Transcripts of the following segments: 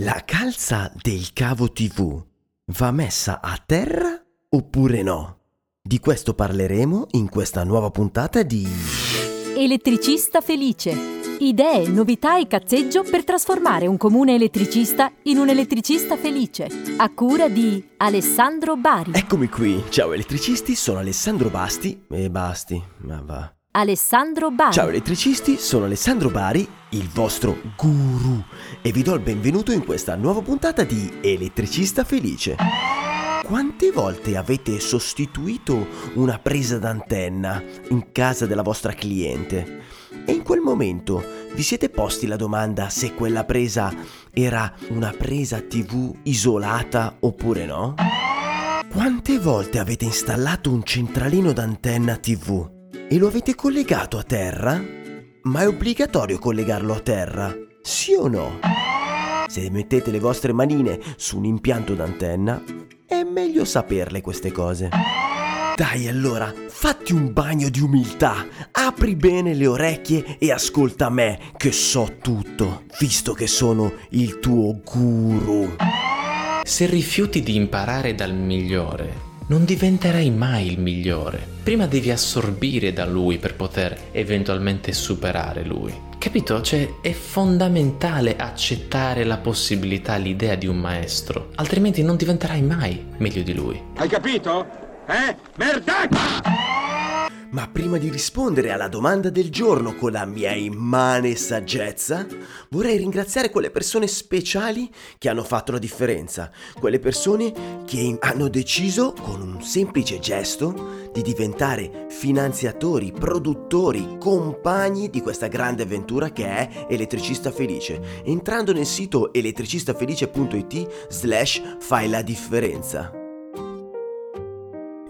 La calza del cavo TV va messa a terra oppure no? Di questo parleremo in questa nuova puntata di Elettricista felice. Idee, novità e cazzeggio per trasformare un comune elettricista in un elettricista felice. A cura di Alessandro Bari. Eccomi qui. Ciao elettricisti, sono Alessandro Basti e Basti, ma va. Alessandro Bari. Ciao elettricisti, sono Alessandro Bari, il vostro guru e vi do il benvenuto in questa nuova puntata di Elettricista Felice. Quante volte avete sostituito una presa d'antenna in casa della vostra cliente? E in quel momento vi siete posti la domanda se quella presa era una presa TV isolata oppure no? Quante volte avete installato un centralino d'antenna TV e lo avete collegato a terra? Ma è obbligatorio collegarlo a terra? Sì o no? Se mettete le vostre manine su un impianto d'antenna, è meglio saperle queste cose. Dai allora, fatti un bagno di umiltà, apri bene le orecchie e ascolta me che so tutto, visto che sono il tuo guru. Se rifiuti di imparare dal migliore, non diventerai mai il migliore. Prima devi assorbire da lui per poter eventualmente superare lui. Capito? Cioè è fondamentale accettare la possibilità, l'idea di un maestro, altrimenti non diventerai mai meglio di lui. Hai capito? Eh? Merdaccia! Ma prima di rispondere alla domanda del giorno con la mia immane saggezza, vorrei ringraziare quelle persone speciali che hanno fatto la differenza, quelle persone che hanno deciso con un semplice gesto di diventare finanziatori, produttori, compagni di questa grande avventura che è Elettricista Felice, entrando nel sito elettricistafelice.it slash fai la differenza.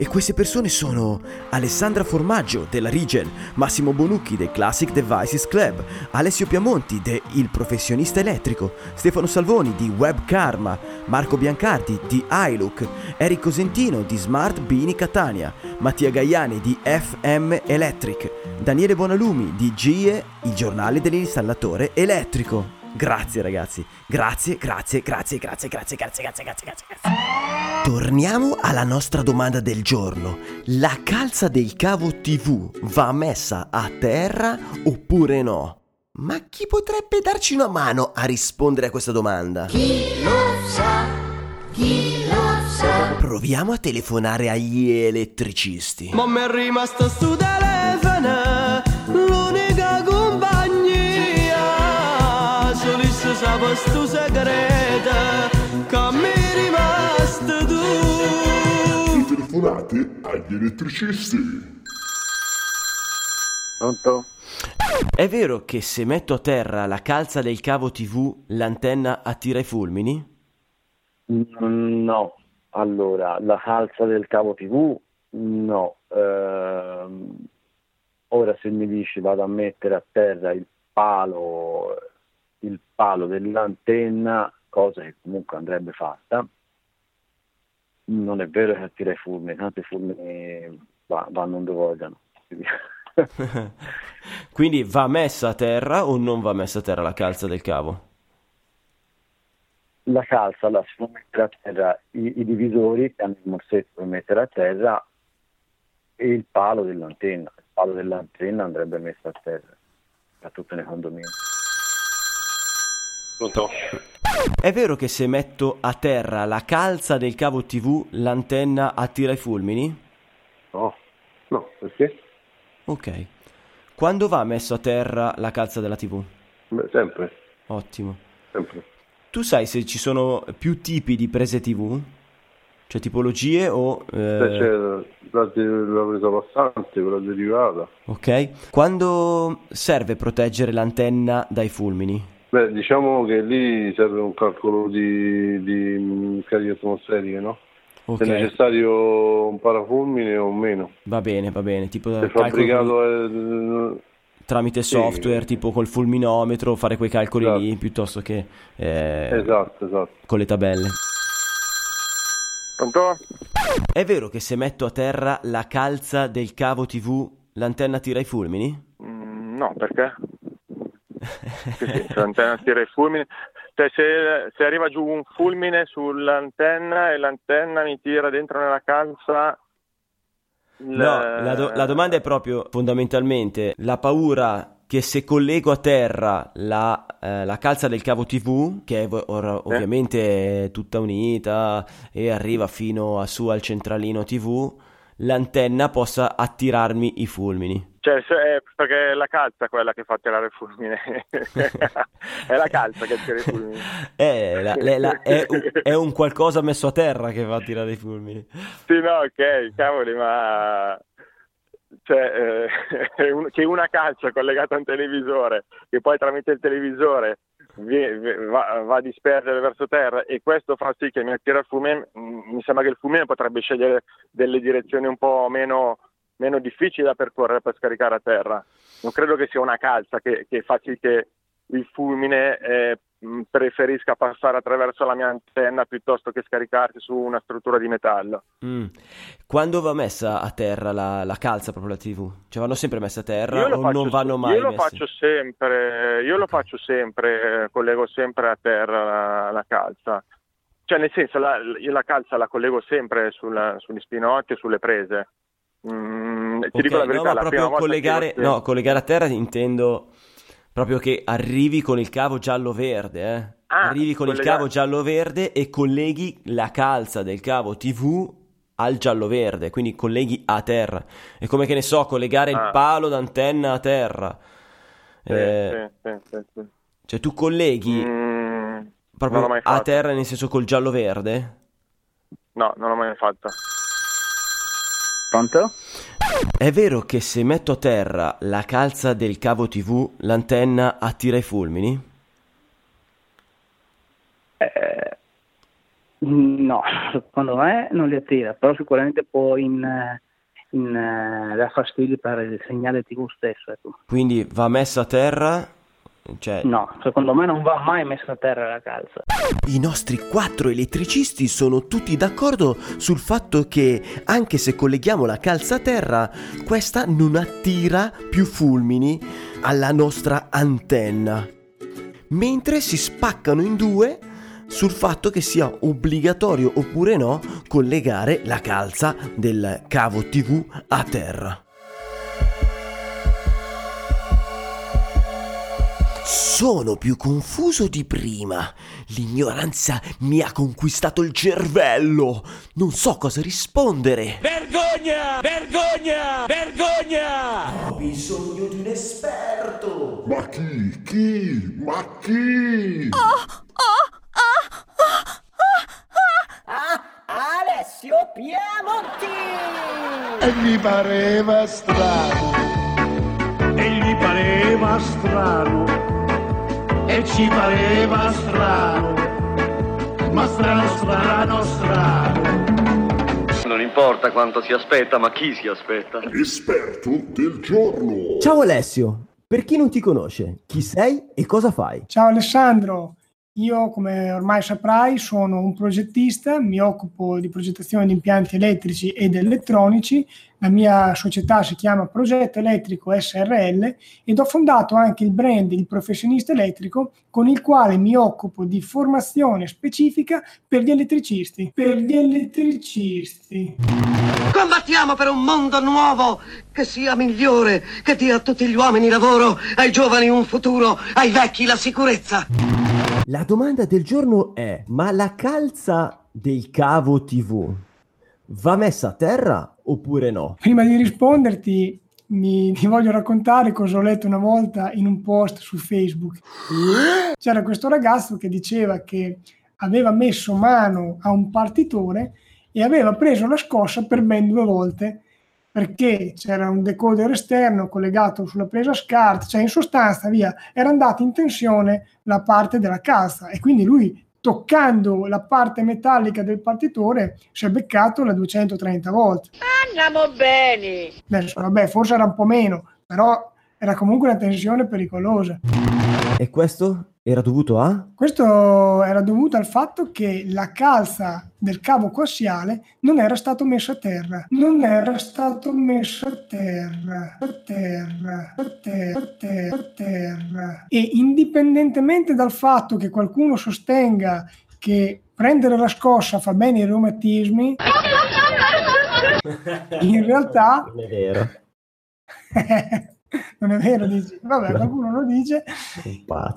E queste persone sono Alessandra Formaggio della Regen, Massimo Bonucchi del Classic Devices Club, Alessio Piamonti de Il Professionista Elettrico, Stefano Salvoni di Web Karma, Marco Biancardi di iLook, Eric Cosentino di Smart Bini Catania, Mattia Gaiani di FM Electric, Daniele Bonalumi di GIE, il giornale dell'installatore elettrico. Grazie ragazzi, grazie, grazie, grazie, grazie, grazie, grazie, grazie, grazie, grazie, grazie. Torniamo alla nostra domanda del giorno. La calza del cavo TV va messa a terra oppure no? Ma chi potrebbe darci una mano a rispondere a questa domanda? Chi lo sa, chi lo sa. Proviamo a telefonare agli elettricisti. Ma mi è rimasto sto telefono, l'unica Solisse sape sto segreto, che mi è rimasto tu. telefonate agli elettricisti. Pronto? È vero che se metto a terra la calza del cavo TV, l'antenna attira i fulmini? Mm, No, allora, la calza del cavo TV, no. Ehm, ora se mi dici vado a mettere a terra il palo, il palo dell'antenna, cosa che comunque andrebbe fatta, non è vero che i fulmini, tanto i fulmini va- vanno dove vogliono. Quindi va messa a terra o non va messa a terra la calza del cavo? La calza la si può mettere a terra i, i divisori che hanno il morsetto per mettere a terra e il palo dell'antenna. Il palo dell'antenna andrebbe messo a terra, soprattutto nei condomini. Pronto? È vero che se metto a terra la calza del cavo TV, l'antenna attira i fulmini? No, no, perché? Ok. Quando va messo a terra la calza della TV? Beh, sempre, Ottimo. sempre. Tu sai se ci sono più tipi di prese TV? Cioè tipologie o... eh, Beh, c'è la, la presa passante, quella derivata. Ok. Quando serve proteggere l'antenna dai fulmini? Beh, diciamo che lì serve un calcolo di, di mh, cariche atmosferiche, no? Ok. Se è necessario un parafulmine o meno. Va bene, va bene. Tipo Se calcolo fabbricato è... tramite sì. software, tipo col fulminometro, fare quei calcoli Esatto. lì piuttosto che eh, Esatto, esatto. con le tabelle. Pronto? È vero che se metto a terra la calza del cavo TV, l'antenna tira i fulmini? Mm, no, perché? Sì, sì, se l'antenna tira i fulmini, Cioè se, se arriva giù un fulmine sull'antenna e l'antenna mi tira dentro nella calza... il- No, la, do- la domanda è proprio fondamentalmente la paura che se collego a terra la, eh, la calza del cavo TV, che è ora ovviamente è tutta unita e arriva fino a su al centralino TV, l'antenna possa attirarmi i fulmini. Cioè, è perché è la calza quella che fa tirare il fulmine. è la calza che tira i fulmini. Eh, la- la- la- è, un- è un qualcosa messo a terra che fa tirare i fulmini. Sì, no, ok, cavoli, ma... Cioè, eh, un- che una calcia collegata a un televisore, che poi tramite il televisore vi- vi- va, va a dispergere verso terra e questo fa sì che mi attira il fulmine, mi sembra che il fulmine potrebbe scegliere delle direzioni un po' meno, meno difficili da percorrere per scaricare a terra. Non credo che sia una calza che, che fa sì che il fulmine eh, preferisca passare attraverso la mia antenna piuttosto che scaricarsi su una struttura di metallo. Mm. Quando va messa a terra la, la calza proprio la TV? Cioè vanno sempre messe a terra o faccio non vanno mai Io lo messe? faccio sempre, io lo faccio sempre, eh, collego sempre a terra la, la calza. Cioè, nel senso, la, io la calza la collego sempre sulla- sugli spinotti e sulle prese. Mm, ti Ok, dico la no, verità, ma la prima proprio collegare, che no, collegare a terra intendo proprio che arrivi con il cavo giallo-verde, eh. Ah, arrivi con il collegare- cavo giallo-verde e colleghi la calza del cavo TV al giallo-verde, quindi colleghi a terra. È come che ne so, collegare il Ah. palo d'antenna a terra. Sì, Eh, sì, sì. Cioè tu colleghi Mm, proprio a terra nel senso col giallo-verde? No, non l'ho mai fatto. Pronto? È vero che se metto a terra la calza del cavo TV, l'antenna attira i fulmini? Eh, no, secondo me non li attira, però sicuramente può in, in, eh, dare fastidio per il segnale TV stesso. Ecco. Quindi va messa a terra, cioè No, secondo me non va mai messa a terra la calza. I nostri quattro elettricisti sono tutti d'accordo sul fatto che anche se colleghiamo la calza a terra, questa non attira più fulmini alla nostra antenna. Mentre si spaccano in due sul fatto che sia obbligatorio oppure no collegare la calza del cavo TV a terra. Sono più confuso di prima. L'ignoranza mi ha conquistato il cervello. Non so cosa rispondere. Vergogna! Vergogna! Vergogna! Ho bisogno di un esperto. Ma chi? Chi? Ma chi? Alessio Piemonti! E mi pareva strano. E gli pareva strano, e ci pareva strano, ma strano, strano, strano. Non importa quanto si aspetta, ma chi si aspetta. Esperto del giorno. Ciao Alessio, per chi non ti conosce, chi sei e cosa fai? Ciao Alessandro, io come ormai saprai sono un progettista, mi occupo di progettazione di impianti elettrici ed elettronici, la mia società si chiama Progetto Elettrico SRL ed ho fondato anche il brand Il Professionista Elettrico con il quale mi occupo di formazione specifica per gli elettricisti. Per gli elettricisti. Combattiamo per un mondo nuovo che sia migliore, che dia a tutti gli uomini lavoro, ai giovani un futuro, ai vecchi la sicurezza. La domanda del giorno è: ma la calza del cavo TV va messa a terra oppure no? Prima di risponderti, mi, ti voglio raccontare cosa ho letto una volta in un post su Facebook. C'era questo ragazzo che diceva che aveva messo mano a un partitore e aveva preso la scossa per ben due volte perché c'era un decoder esterno collegato sulla presa SCART, cioè in sostanza via, era andata in tensione la parte della calza e quindi lui toccando la parte metallica del partitore si è beccato la 230 volte. Andiamo bene! Adesso, vabbè, forse era un po' meno, però era comunque una tensione pericolosa. E questo era dovuto a? Questo era dovuto al fatto che la calza del cavo coassiale non era stato messo a terra. Non era stato messo a terra, a terra, a terra, a terra, a terra. E indipendentemente dal fatto che qualcuno sostenga che prendere la scossa fa bene ai reumatismi, in realtà Non è vero. non è vero, dici. Vabbè, No. qualcuno lo dice.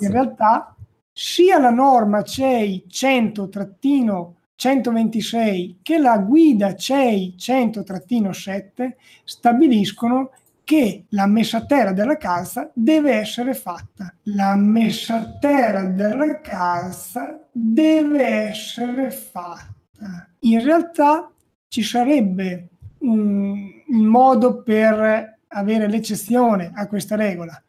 In realtà, sia la norma CEI 100-126 che la guida CEI 100-7 stabiliscono che la messa a terra della calza deve essere fatta. La messa a terra della calza deve essere fatta. In realtà ci sarebbe un, un modo per avere l'eccezione a questa regola.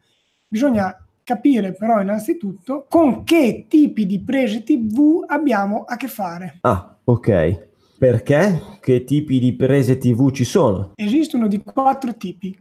Bisogna capire però innanzitutto con che tipi di prese TV abbiamo a che fare. Ah, ok. Perché? Che tipi di prese TV ci sono? Esistono di quattro tipi.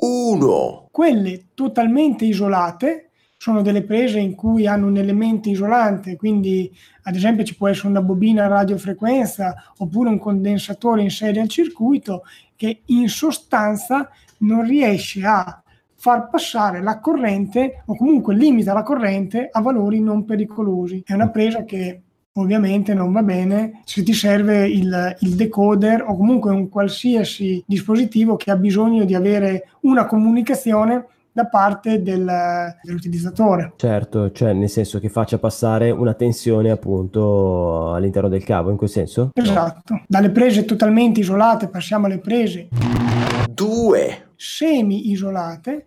Uno. Quelle totalmente isolate sono delle prese in cui hanno un elemento isolante, quindi ad esempio ci può essere una bobina a radiofrequenza oppure un condensatore in serie al circuito che in sostanza non riesce a far passare la corrente o comunque limita la corrente a valori non pericolosi. È una presa che ovviamente non va bene se ti serve il, il, decoder o comunque un qualsiasi dispositivo che ha bisogno di avere una comunicazione da parte del, dell'utilizzatore. Certo, cioè nel senso che faccia passare una tensione appunto all'interno del cavo, in quel senso? Esatto, no. dalle prese totalmente isolate passiamo alle prese. 2 semi-isolate.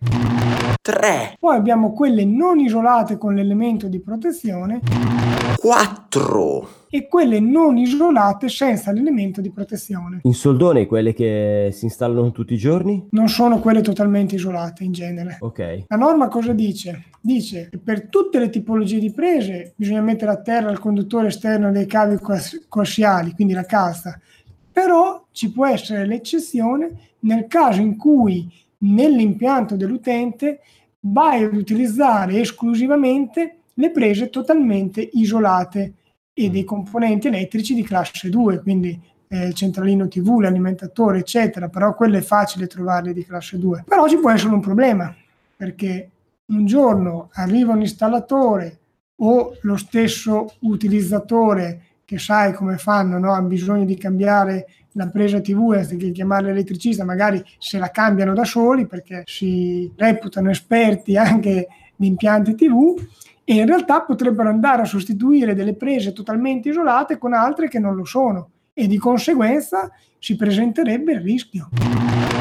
3. Poi abbiamo quelle non isolate con l'elemento di protezione. 4. E quelle non isolate senza l'elemento di protezione. In soldone, quelle che si installano tutti i giorni? Non sono quelle totalmente isolate in genere. Ok. La norma cosa dice? Dice che per tutte le tipologie di prese bisogna mettere a terra il conduttore esterno dei cavi coassiali, quindi la cassa. Però ci può essere l'eccezione nel caso in cui nell'impianto dell'utente vai ad utilizzare esclusivamente le prese totalmente isolate e dei componenti elettrici di classe 2, quindi eh, il centralino TV, l'alimentatore, eccetera, però quello è facile trovarle di classe 2. Però ci può essere un problema, perché un giorno arriva un installatore o lo stesso utilizzatore che sai come fanno, no? ha bisogno di cambiare la presa TV anziché chiamare l'elettricista, magari se la cambiano da soli perché si reputano esperti anche di impianti TV e in realtà potrebbero andare a sostituire delle prese totalmente isolate con altre che non lo sono e di conseguenza si presenterebbe il rischio.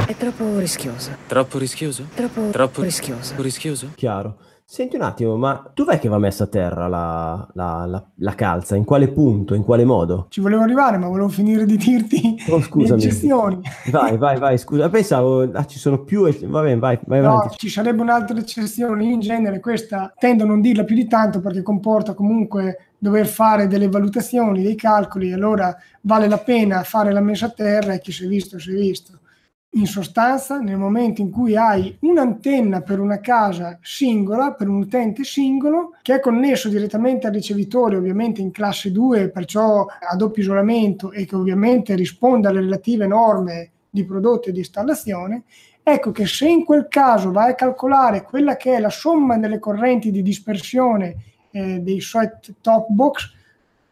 È troppo rischioso. Troppo rischioso? Troppo, Troppo rischioso. rischioso? Chiaro. Senti un attimo, ma dov'è che va messa a terra la, la- la- la calza? In quale punto? In quale modo? Ci volevo arrivare, ma volevo finire di dirti Oh, le scusami. eccezioni. Vai, vai, vai, scusa. Pensavo, ah, ci sono più... Va bene, vai, vai No, avanti. ci sarebbe un'altra eccezione, in genere questa tendo a non dirla più di tanto perché comporta comunque dover fare delle valutazioni, dei calcoli, allora vale la pena fare la messa a terra e chi si è visto si è visto. In sostanza, nel momento in cui hai un'antenna per una casa singola, per un utente singolo, che è connesso direttamente al ricevitore, ovviamente in classe 2, perciò a doppio isolamento e che ovviamente risponde alle relative norme di prodotto e di installazione, ecco che se in quel caso vai a calcolare quella che è la somma delle correnti di dispersione eh, dei set top box,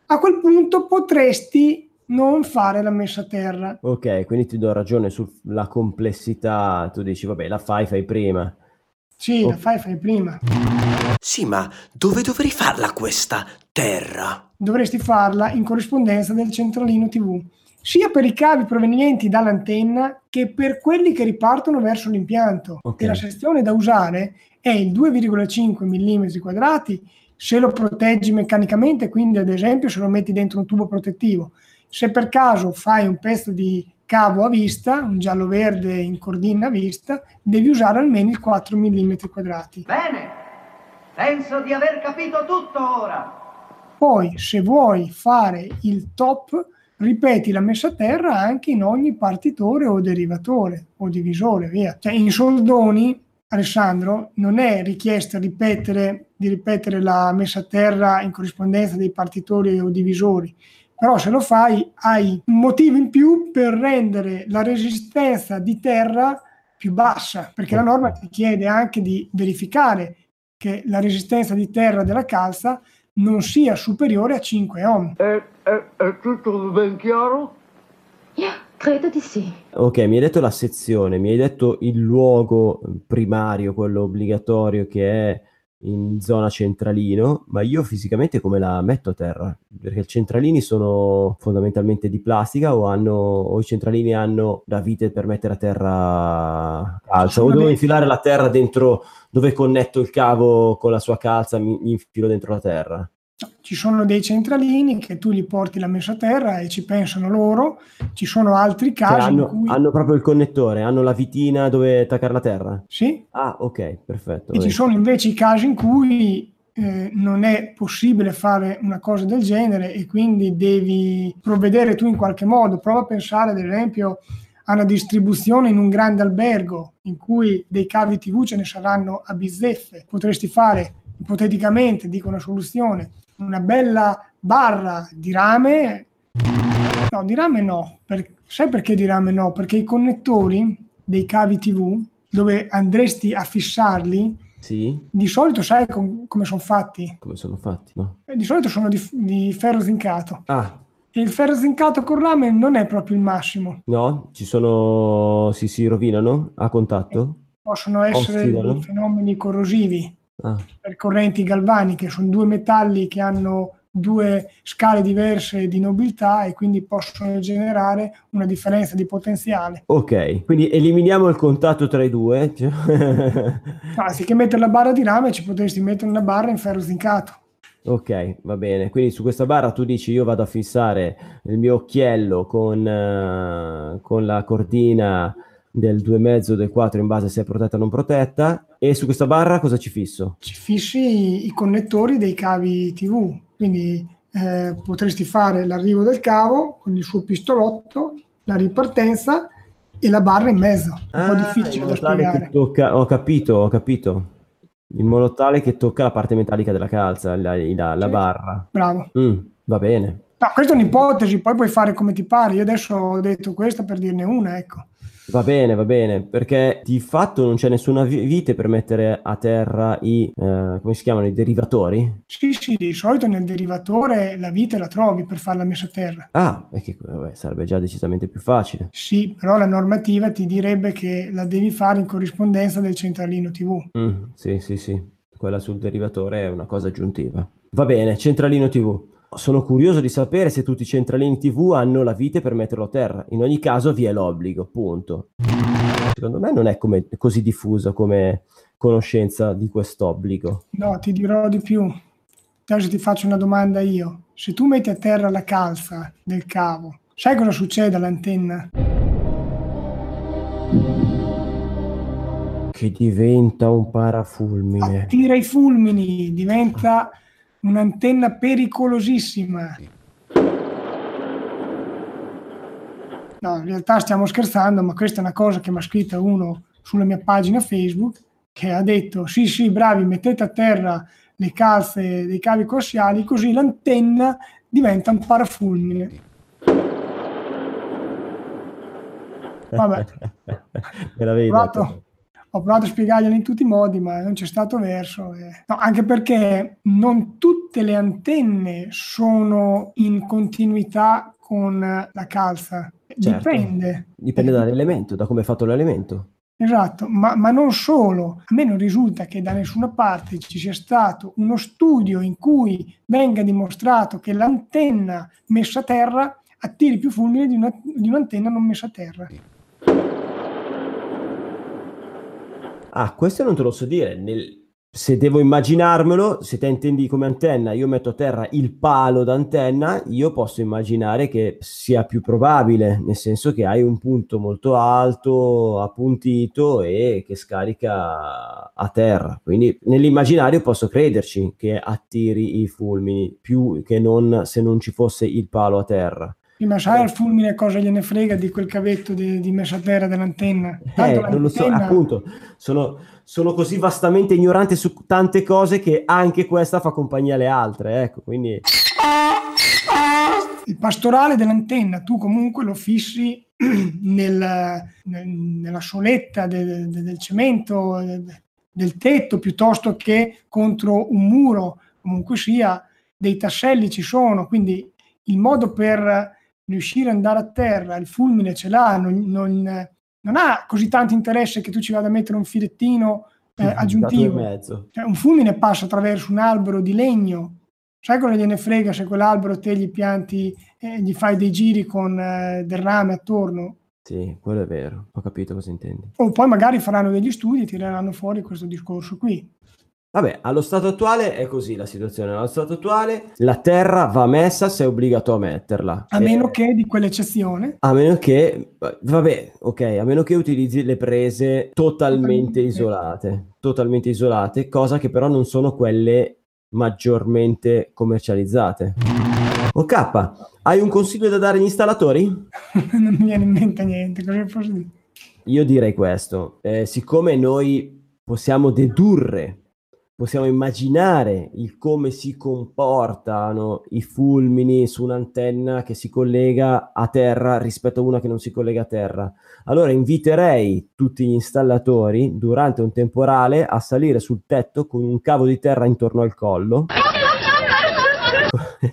a quel punto potresti non fare la messa a terra. Ok, quindi ti do ragione sulla complessità. Tu dici, vabbè, la fai, fai prima. Sì, Oh. la fai, fai prima. Sì, ma dove dovrei farla questa terra? Dovresti farla in corrispondenza del centralino TV, sia per i cavi provenienti dall'antenna che per quelli che ripartono verso l'impianto. Ok. E la sezione da usare è il 2,5 mm quadrati se lo proteggi meccanicamente, quindi ad esempio se lo metti dentro un tubo protettivo. Se per caso fai un pezzo di cavo a vista, un giallo-verde in cordina a vista, devi usare almeno il 4 mm quadrati. Bene, penso di aver capito tutto ora. Poi, se vuoi fare il top, ripeti la messa a terra anche in ogni partitore o derivatore o divisore, via. Cioè, in soldoni Alessandro, non è richiesta ripetere, di ripetere la messa a terra in corrispondenza dei partitori o divisori, però se lo fai hai un motivo in più per rendere la resistenza di terra più bassa, perché la norma ti chiede anche di verificare che la resistenza di terra della calza non sia superiore a 5 ohm. È, è, è tutto ben chiaro? Credo di sì. Ok, mi hai detto la sezione, mi hai detto il luogo primario, quello obbligatorio che è in zona centralino, ma io fisicamente come la metto a terra? Perché i centralini sono fondamentalmente di plastica o, hanno, o i centralini hanno la vite per mettere a terra calza? O devo infilare la terra dentro dove connetto il cavo con la sua calza, mi, mi infilo dentro la terra? Ci sono dei centralini che tu gli porti la messa a terra e ci pensano loro, ci sono altri Cioè, casi hanno, in cui hanno proprio il connettore, hanno la vitina dove attaccare la terra? Sì. Ah, ok, perfetto. e ci sono invece i casi in cui eh, non è possibile fare una cosa del genere e quindi devi provvedere tu in qualche modo. Prova a pensare ad esempio a una distribuzione in un grande albergo in cui dei cavi TV ce ne saranno a bizzeffe. Potresti fare ipoteticamente, dico una soluzione, una bella barra di rame. No, di rame no. Per- sai perché di rame no? Perché i connettori dei cavi TV dove andresti a fissarli Sì? di solito sai com- come sono fatti? Come sono fatti, no? Eh, Di solito sono di, di ferro zincato. Ah, E il ferro zincato con rame non è proprio il massimo. no? Ci sono... si, si rovinano a contatto? Possono essere fenomeni corrosivi Ah, per correnti galvaniche. Sono due metalli che hanno due scale diverse di nobiltà e quindi possono generare una differenza di potenziale. ok, quindi eliminiamo il contatto tra i due. cioè- No, Anziché mettere la barra di rame ci potresti mettere una barra in ferro zincato. ok, va bene. Quindi su questa barra tu dici io vado a fissare il mio occhiello con, eh, con la cordina del 2,5 o del 4 in base se è protetta o non protetta. E su questa barra cosa ci fisso? ci fissi i connettori dei cavi TV, quindi eh, potresti fare l'arrivo del cavo con il suo pistolotto, la ripartenza e la barra in mezzo. Un po' difficile da spiegare. tocca, ho capito, ho capito. In modo tale che tocca la parte metallica della calza, la, la- la barra. Bravo. Mm, va bene. No, questa è un'ipotesi, poi puoi fare come ti pare. Io adesso ho detto questa per dirne una, ecco. Va bene, va bene, perché di fatto non c'è nessuna vi- vite per mettere a terra i, eh, come si chiamano, i derivatori? Sì, sì, di solito nel derivatore la vite la trovi per farla messa a terra. Ah, e che vabbè, sarebbe già decisamente più facile. Sì, però la normativa ti direbbe che la devi fare in corrispondenza del centralino TV. Mm, sì, sì, sì, quella sul derivatore è una cosa aggiuntiva. Va bene, centralino TV. Sono curioso di sapere se tutti i centralini TV hanno la vite per metterlo a terra. In ogni caso vi è l'obbligo, punto. Secondo me non è come- così diffusa come conoscenza di quest'obbligo. No, ti dirò di più. Adesso ti faccio una domanda io. Se tu metti a terra la calza del cavo, sai cosa succede all'antenna? Che diventa un parafulmine. Tira i fulmini, diventa un'antenna pericolosissima. No, in realtà stiamo scherzando, ma questa è una cosa che mi ha scritta uno sulla mia pagina Facebook che ha detto sì sì bravi mettete a terra le calze dei cavi coassiali così l'antenna diventa un parafulmine. Vabbè. Me l'avevi Ho provato, a spiegarglielo in tutti i modi, ma non c'è stato verso. eh. No, anche perché non tutte le antenne sono in continuità con la calza. Certo. Dipende. Dipende dall'elemento, da come è fatto l'elemento. Esatto, ma, ma non solo. A me non risulta che da nessuna parte ci sia stato uno studio in cui venga dimostrato che l'antenna messa a terra attiri più fulmini di, una- di un'antenna non messa a terra. Ah, questo non te lo so dire. Nel- Se devo immaginarmelo, se te intendi come antenna, io metto a terra il palo d'antenna, io posso immaginare che sia più probabile, nel senso che hai un punto molto alto, appuntito e che scarica a terra. Quindi nell'immaginario posso crederci che attiri i fulmini, più che non se non ci fosse il palo a terra. Sì, ma sai al fulmine cosa gliene frega di quel cavetto di, di messa a terra dell'antenna? Tanto Eh, non lo so, appunto, sono, sono così vastamente ignorante su tante cose che anche questa fa compagnia alle altre, ecco, quindi il pastorale dell'antenna tu comunque lo fissi nel- nel- nella soletta de- de- del cemento, de- del tetto, piuttosto che contro un muro, comunque sia, dei tasselli ci sono, quindi il modo per riuscire ad andare a terra, il fulmine ce l'ha, non, non- non ha così tanto interesse che tu ci vada a mettere un filettino eh, aggiuntivo. Cioè, un fulmine passa attraverso un albero di legno. Sai cosa gliene frega se quell'albero te gli pianti e gli fai dei giri con eh, del rame attorno? Sì, quello è vero, ho capito cosa intendi. O poi magari faranno degli studi e tireranno fuori questo discorso qui. Vabbè, allo stato attuale è così la situazione. Allo stato attuale la terra va messa se è obbligato a metterla. A E- meno che di quell'eccezione. a meno che, vabbè, ok, a meno che utilizzi le prese totalmente isolate, totalmente isolate, cosa che però non sono quelle maggiormente commercializzate. Ok, hai un consiglio da dare agli installatori? non mi viene in mente niente. Cosa posso dire? Io direi questo, eh, siccome noi possiamo dedurre, possiamo immaginare il come si comportano i fulmini su un'antenna che si collega a terra rispetto a una che non si collega a terra, allora inviterei tutti gli installatori durante un temporale a salire sul tetto con un cavo di terra intorno al collo.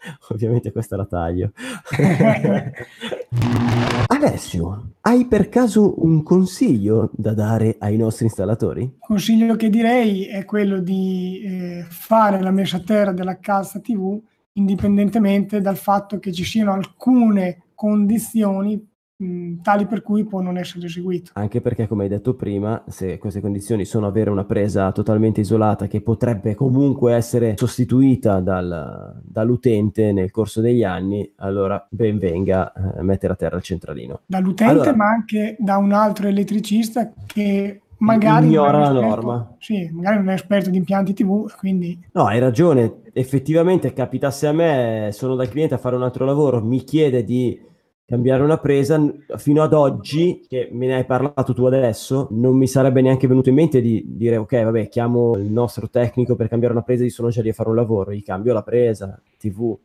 Ovviamente questa la taglio. Alessio, hai per caso un consiglio da dare ai nostri installatori? Il consiglio che direi è quello di eh, fare la messa a terra della calza TV indipendentemente dal fatto che ci siano alcune condizioni mh, tali per cui può non essere eseguito. Anche perché, come hai detto prima, se queste condizioni sono avere una presa totalmente isolata che potrebbe comunque essere sostituita dal- dall'utente nel corso degli anni, allora ben venga eh, mettere a terra il centralino. Dall'utente Allora- ma anche da un altro elettricista che magari Ignora la esperto- norma. Sì, magari non è esperto di impianti TV, quindi No, hai ragione. Effettivamente capitasse a me, sono dal cliente a fare un altro lavoro, mi chiede di cambiare una presa, fino ad oggi, che me ne hai parlato tu adesso, non mi sarebbe neanche venuto in mente di dire ok, vabbè, chiamo il nostro tecnico per cambiare una presa, gli sono già lì a fare un lavoro, gli cambio la presa, TV.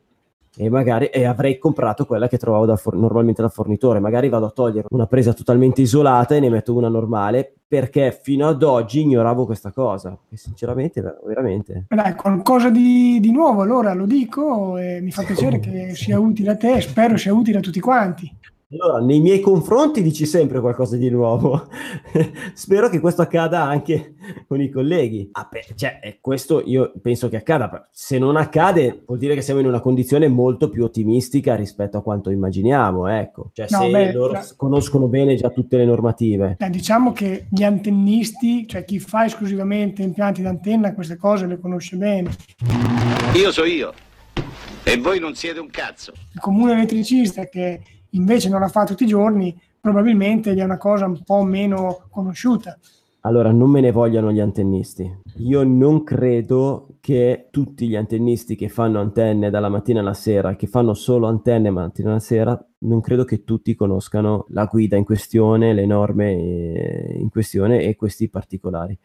E magari e avrei comprato quella che trovavo da for- normalmente dal fornitore. Magari vado a togliere una presa totalmente isolata e ne metto una normale perché fino ad oggi ignoravo questa cosa. E sinceramente, ver- veramente. dai, qualcosa di, di nuovo allora lo dico e mi fa piacere che sia utile a te spero sia utile a tutti quanti. Allora, nei miei confronti dici sempre qualcosa di nuovo. Spero che questo accada anche con i colleghi. Ah, beh, cioè, eh, questo io penso che accada. Se non accade, vuol dire che siamo in una condizione molto più ottimistica rispetto a quanto immaginiamo. Ecco, cioè, No, se beh, loro la- conoscono bene già tutte le normative. Eh, diciamo che gli antennisti, cioè chi fa esclusivamente impianti d'antenna, queste cose le conosce bene. Io so io. E voi non siete un cazzo. Il comune elettricista che invece non la fa tutti i giorni, probabilmente è una cosa un po' meno conosciuta. Allora, non me ne vogliano gli antennisti. Io non credo che tutti gli antennisti che fanno antenne dalla mattina alla sera, che fanno solo antenne mattina alla sera, non credo che tutti conoscano la guida in questione, le norme eh, in questione e questi particolari.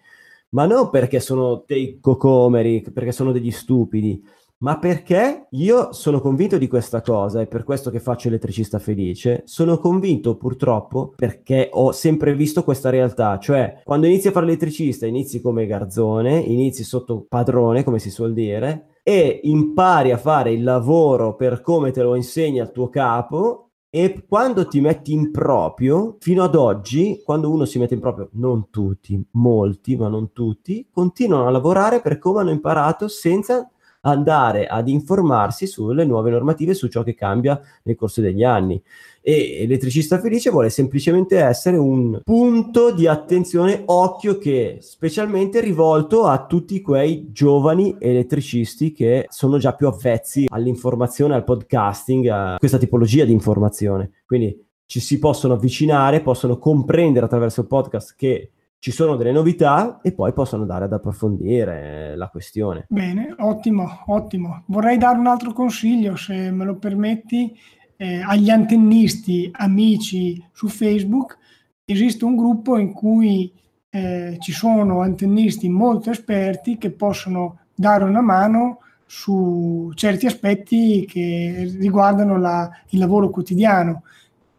Ma non perché sono dei cocomeri, perché sono degli stupidi, ma perché io sono convinto di questa cosa, è per questo che faccio elettricista felice. Sono convinto purtroppo perché ho sempre visto questa realtà, cioè quando inizi a fare elettricista inizi come garzone, inizi sotto padrone, come si suol dire, e impari a fare il lavoro per come te lo insegna il tuo capo e quando ti metti in proprio, fino ad oggi, quando uno si mette in proprio, non tutti, molti, ma non tutti, continuano a lavorare per come hanno imparato senza andare ad informarsi sulle nuove normative, su ciò che cambia nel corso degli anni. E elettricista felice vuole semplicemente essere un punto di attenzione, occhio che specialmente rivolto a tutti quei giovani elettricisti che sono già più avvezzi all'informazione, al podcasting, a questa tipologia di informazione. Quindi ci si possono avvicinare, possono comprendere attraverso il podcast che ci sono delle novità e poi possono andare ad approfondire la questione. Bene, ottimo, ottimo. Vorrei dare un altro consiglio, se me lo permetti. eh, agli antennisti amici su Facebook, esiste un gruppo in cui eh, ci sono antennisti molto esperti che possono dare una mano su certi aspetti che riguardano la, il lavoro quotidiano.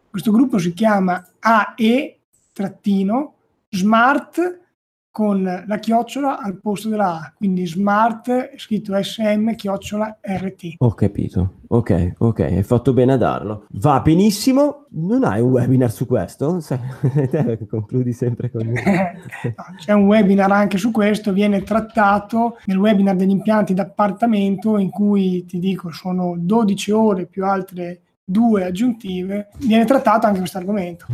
Questo gruppo si chiama AE-Smart con la chiocciola al posto della A, quindi smart scritto SM chiocciola RT. Ho capito, ok, ok, hai fatto bene a darlo. Va benissimo, non hai un webinar su questo? Sai, concludi sempre con... No, c'è un webinar anche su questo, viene trattato nel webinar degli impianti d'appartamento in cui ti dico sono 12 ore più altre due aggiuntive, viene trattato anche questo argomento.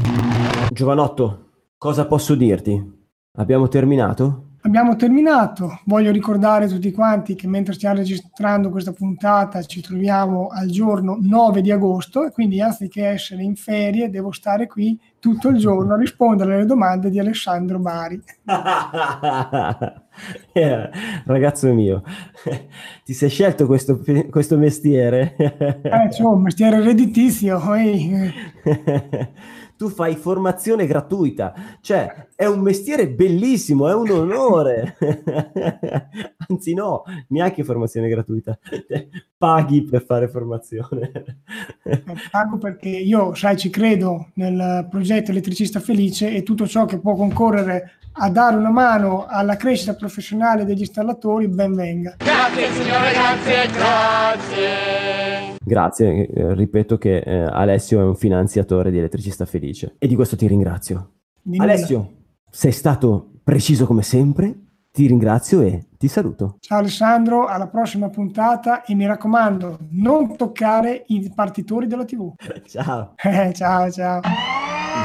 Giovanotto, cosa posso dirti? Abbiamo terminato? Abbiamo terminato. Voglio ricordare a tutti quanti che mentre stiamo registrando questa puntata ci troviamo al giorno 9 di agosto e quindi anziché essere in ferie devo stare qui tutto il giorno a rispondere alle domande di Alessandro Bari. Eh, ragazzo mio, ti sei scelto questo, questo mestiere? eh, c'è un mestiere redditizio. ehi. Tu fai formazione gratuita, cioè è un mestiere bellissimo, è un onore. Anzi no, neanche formazione gratuita, paghi per fare formazione. Eh, Pago perché io, sai, ci credo nel progetto Elettricista Felice e tutto ciò che può concorrere a dare una mano alla crescita professionale degli installatori, ben venga. Grazie signore, grazie, grazie. Grazie, eh, ripeto che eh, Alessio è un finanziatore di Elettricista Felice e di questo ti ringrazio. Di nulla. Alessio, sei stato preciso come sempre, ti ringrazio e ti saluto. Ciao Alessandro, alla prossima puntata e mi raccomando, non toccare i partitori della TV. Ciao. Ciao, ciao.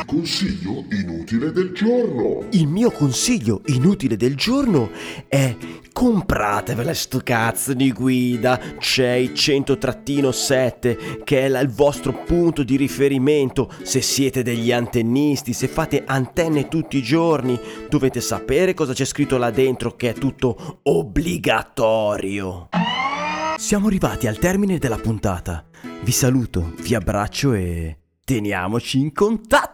Il consiglio inutile del giorno. Il mio consiglio inutile del giorno è compratevela sto cazzo di guida CEI 100-7 che è il vostro punto di riferimento se siete degli antennisti, se fate antenne tutti i giorni dovete sapere cosa c'è scritto là dentro che è tutto obbligatorio. Siamo arrivati al termine della puntata. Vi saluto, vi abbraccio e teniamoci in contatto!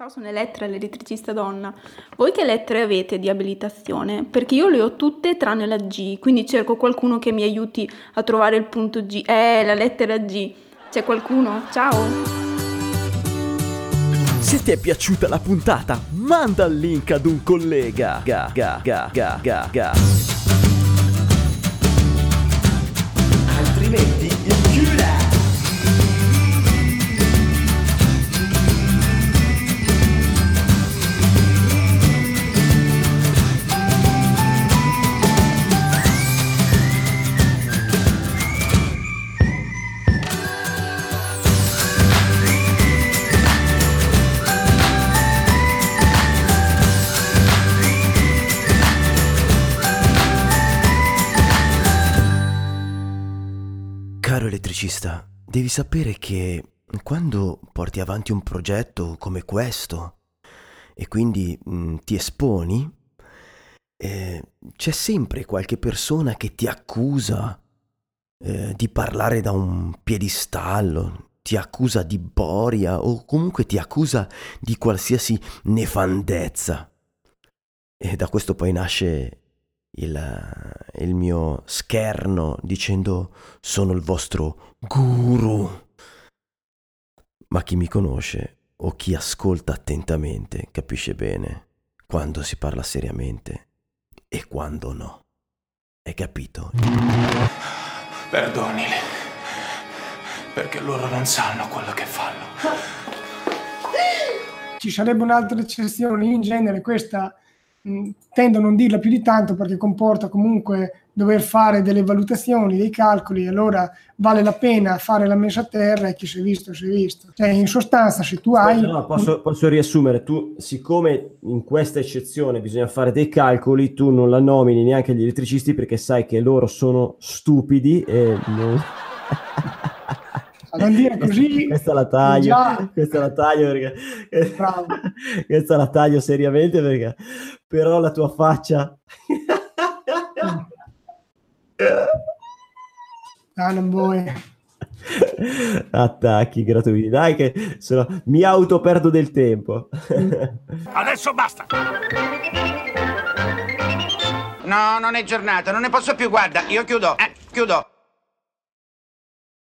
Ciao, sono Elettra, l'elettricista donna. Voi che lettere avete di abilitazione? Perché io le ho tutte tranne la G, quindi cerco qualcuno che mi aiuti a trovare il punto G. Eh, la lettera G. C'è qualcuno? Ciao! Se ti è piaciuta la puntata, manda il link ad un collega. Ga, ga, ga, ga, ga, ga. Altrimenti Caro elettricista, devi sapere che quando porti avanti un progetto come questo e quindi mh, ti esponi, eh, c'è sempre qualche persona che ti accusa eh, di parlare da un piedistallo, ti accusa di boria o comunque ti accusa di qualsiasi nefandezza. E da questo poi nasce il, il mio scherno dicendo sono il vostro guru. Ma chi mi conosce o chi ascolta attentamente capisce bene quando si parla seriamente e quando no. Hai capito? Perdonili, perché loro non sanno quello che fanno. Ci sarebbe un'altra eccezione, in genere questa mh, tendo a non dirla più di tanto perché comporta comunque dover fare delle valutazioni, dei calcoli, allora vale la pena fare la messa a terra e chi si è visto si è visto. Cioè, in sostanza, se tu hai... No, posso, posso riassumere, tu siccome in questa eccezione bisogna fare dei calcoli, tu non la nomini neanche gli elettricisti perché sai che loro sono stupidi e non... Non dire così... questa la taglio, già- questa la taglio perché... Bravo. questa la taglio seriamente perché... Però la tua faccia... Ah, non vuoi. Attacchi gratuiti, dai che sono... mi auto perdo del tempo. Adesso basta! No, non è giornata, non ne posso più, guarda, io chiudo, eh, chiudo.